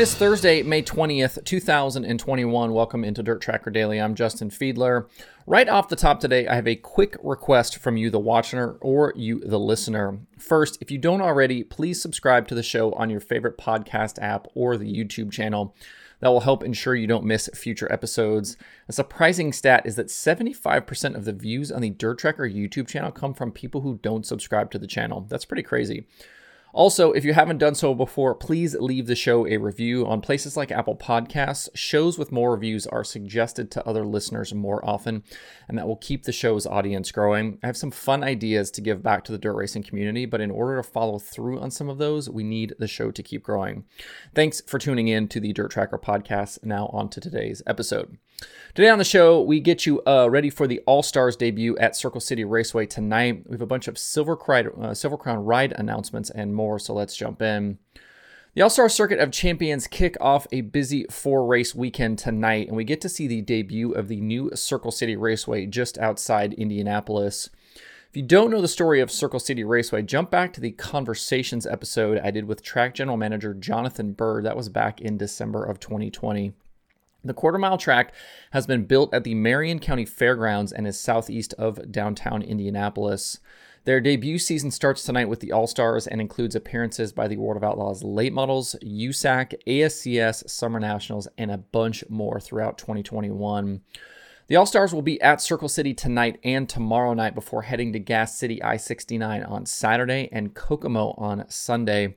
It is Thursday, May 20th, 2021. Welcome into Dirt Tracker Daily. I'm Justin Fiedler. Right off the top today, I have a quick request from you, the watcher, or you, the listener. First, if you don't already, please subscribe to the show on your favorite podcast app or the YouTube channel. That will help ensure you don't miss future episodes. A surprising stat is that 75% of the views on the Dirt Tracker YouTube channel come from people who don't subscribe to the channel. That's pretty crazy. Also, if you haven't done so before, please leave the show a review on places like Apple Podcasts. Shows with more reviews are suggested to other listeners more often, and that will keep the show's audience growing. I have some fun ideas to give back to the dirt racing community, but in order to follow through on some of those, we need the show to keep growing. Thanks for tuning in to the Dirt Tracker podcast. Now, on to today's episode. Today on the show, we get you uh, ready for the All Stars debut at Circle City Raceway tonight. We have a bunch of Silver Crown, uh, Silver Crown ride announcements and so let's jump in. The All Star Circuit of Champions kick off a busy four race weekend tonight, and we get to see the debut of the new Circle City Raceway just outside Indianapolis. If you don't know the story of Circle City Raceway, jump back to the Conversations episode I did with track general manager Jonathan Bird. That was back in December of 2020. The quarter mile track has been built at the Marion County Fairgrounds and is southeast of downtown Indianapolis. Their debut season starts tonight with the All Stars and includes appearances by the World of Outlaws late models, USAC, ASCS, Summer Nationals, and a bunch more throughout 2021. The All Stars will be at Circle City tonight and tomorrow night before heading to Gas City I 69 on Saturday and Kokomo on Sunday.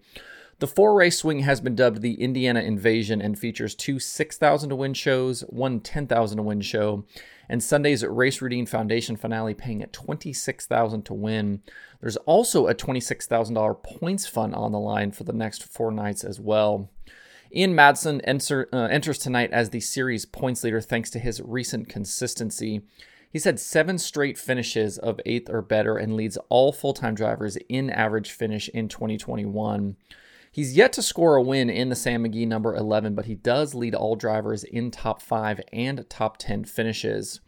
The four race swing has been dubbed the Indiana Invasion and features two 6,000 to win shows, one 10,000 to win show, and Sunday's Race Routine Foundation finale paying at 26,000 to win. There's also a $26,000 points fund on the line for the next four nights as well. Ian Madsen enter, uh, enters tonight as the series points leader thanks to his recent consistency. He's had seven straight finishes of eighth or better and leads all full time drivers in average finish in 2021. He's yet to score a win in the Sam McGee number 11, but he does lead all drivers in top 5 and top 10 finishes.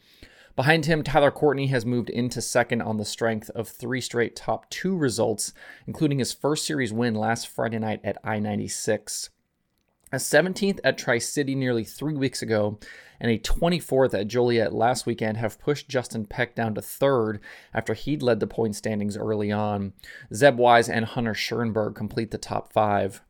Behind him, Tyler Courtney has moved into second on the strength of three straight top two results, including his first series win last Friday night at I 96. A 17th at Tri City nearly three weeks ago, and a 24th at Joliet last weekend have pushed Justin Peck down to third after he'd led the point standings early on. Zeb Wise and Hunter Schuerenberg complete the top five.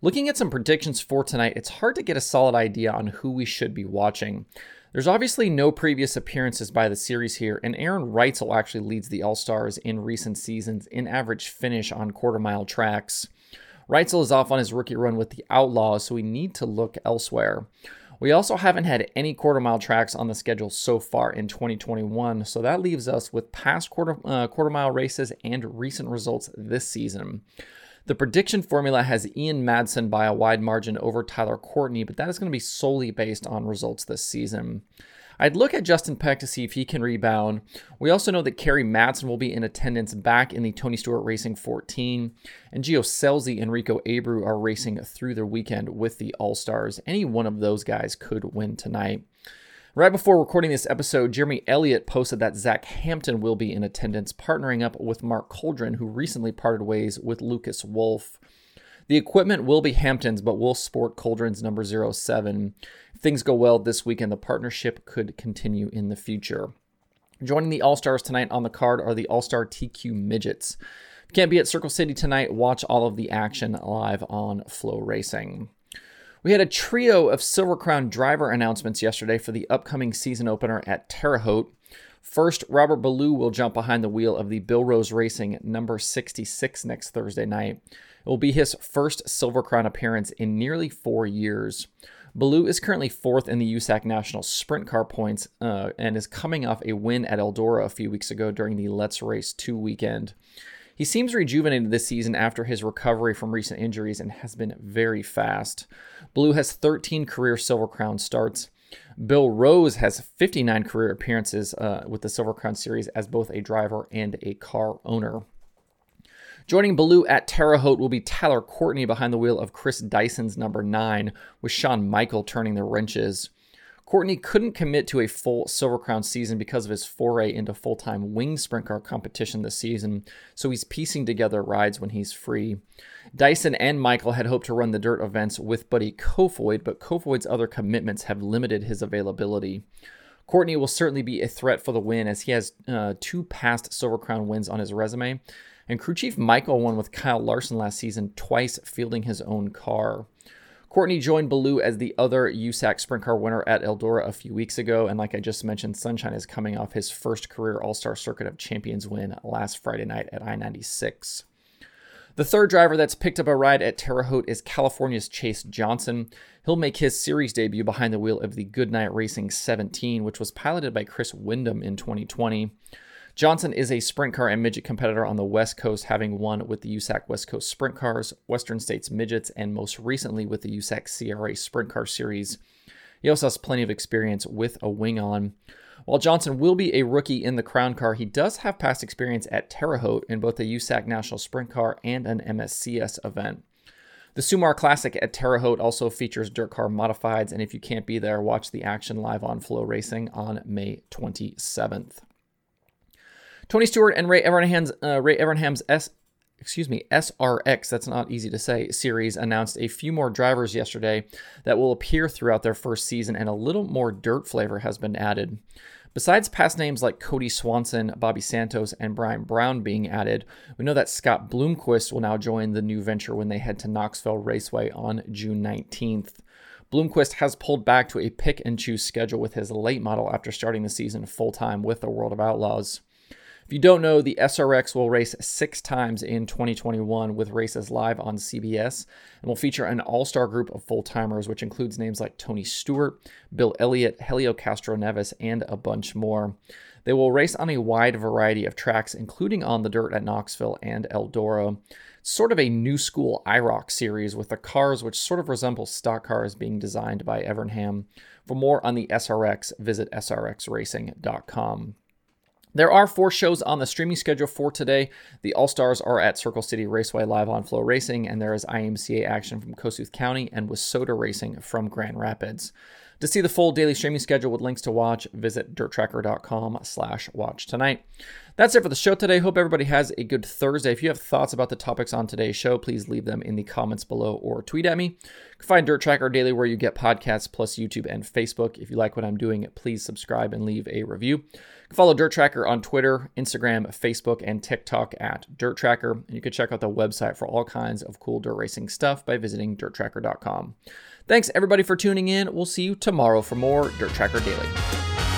Looking at some predictions for tonight, it's hard to get a solid idea on who we should be watching. There's obviously no previous appearances by the series here, and Aaron Reutzel actually leads the All Stars in recent seasons in average finish on quarter mile tracks. Reutzel is off on his rookie run with the Outlaws, so we need to look elsewhere. We also haven't had any quarter mile tracks on the schedule so far in 2021, so that leaves us with past quarter, uh, quarter mile races and recent results this season. The prediction formula has Ian Madsen by a wide margin over Tyler Courtney, but that is going to be solely based on results this season. I'd look at Justin Peck to see if he can rebound. We also know that Kerry Madsen will be in attendance back in the Tony Stewart Racing 14, and Gio Scelzi and Rico Abreu are racing through the weekend with the All Stars. Any one of those guys could win tonight. Right before recording this episode, Jeremy Elliott posted that Zach Hampton will be in attendance, partnering up with Mark Coldren, who recently parted ways with Lucas Wolfe. The equipment will be Hampton's, but will sport Coldren's number 07. Things go well this weekend, the partnership could continue in the future. Joining the All Stars tonight on the card are the All Star TQ Midgets. Can't be at Circle City tonight, watch all of the action live on FloRacing. We had a trio of Silver Crown driver announcements yesterday for the upcoming season opener at Terre Haute. First, Robert Ballou will jump behind the wheel of the Bill Rose Racing number 66 next Thursday night. It will be his first Silver Crown appearance in nearly four years. Ballou is currently fourth in the USAC National Sprint Car points uh, and is coming off a win at Eldora a few weeks ago during the Let's Race 2 weekend. He seems rejuvenated this season after his recovery from recent injuries and has been very fast. Ballou has 13 career Silver Crown starts. Bill Rose has 59 career appearances uh, with the Silver Crown Series as both a driver and a car owner. Joining Ballou at Terre Haute will be Tyler Courtney behind the wheel of Chris Dyson's number nine, with Sean Michael turning the wrenches. Courtney couldn't commit to a full Silver Crown season because of his foray into full time wing sprint car competition this season, so he's piecing together rides when he's free. Dyson and Michael had hoped to run the dirt events with Buddy Kofoid, but Kofoid's other commitments have limited his availability. Courtney will certainly be a threat for the win as he has uh, two past Silver Crown wins on his resume. And crew chief Michael won with Kyle Larson last season, twice fielding his own car. Courtney joined Ballou as the other USAC sprint car winner at Eldora a few weeks ago. And like I just mentioned, Sunshine is coming off his first career All Star Circuit of Champions win last Friday night at I 96. The third driver that's picked up a ride at Terre Haute is California's Chase Johnson. He'll make his series debut behind the wheel of the Goodnight Racing 17, which was piloted by Chris Windom in 2020. Johnson is a sprint car and midget competitor on the West Coast, having won with the USAC West Coast Sprint Cars, Western States Midgets, and most recently with the USAC CRA Sprint Car Series. He also has plenty of experience with a wing on. While Johnson will be a rookie in the Crown Car, he does have past experience at Terre Haute in both a USAC National Sprint Car and an MSCS event. The Sumar Classic at Terre Haute also features dirt car modifieds, and if you can't be there, watch the action live on FloRacing on May 27th. Tony Stewart and Ray Evernham's uh, Ray Evernham's S excuse me, SRX, that's not easy to say, series announced a few more drivers yesterday that will appear throughout their first season, and a little more dirt flavor has been added. Besides past names like Kody Swanson, Bobby Santos, and Brian Brown being added, we know that Scott Bloomquist will now join the new venture when they head to Knoxville Raceway on June 19th. Bloomquist has pulled back to a pick and choose schedule with his late model after starting the season full time with the World of Outlaws. If you don't know, the SRX will race six times in 2021 with races live on CBS and will feature an all star group of full timers, which includes names like Tony Stewart, Bill Elliott, Helio Castroneves, and a bunch more. They will race on a wide variety of tracks, including on the dirt at Knoxville and Eldora. Sort of a new school IROC series with the cars which sort of resemble stock cars being designed by Evernham. For more on the SRX, visit srxracing.com. There are four shows on the streaming schedule for today. The All Stars are at Circle City Raceway live on FloRacing, and there is IMCA action from Kossuth County and WISSOTA Racing from Grand Rapids. To see the full daily streaming schedule with links to watch, visit dirttracker.com slash watch tonight. That's it for the show today. Hope everybody has a good Thursday. If you have thoughts about the topics on today's show, please leave them in the comments below or tweet at me. You can find Dirt Tracker Daily where you get podcasts plus YouTube and Facebook. If you like what I'm doing, please subscribe and leave a review. Follow Dirt Tracker on Twitter, Instagram, Facebook, and TikTok at Dirt Tracker. And you can check out the website for all kinds of cool dirt racing stuff by visiting dirttracker.com. Thanks everybody for tuning in. We'll see you tomorrow for more Dirt Tracker Daily.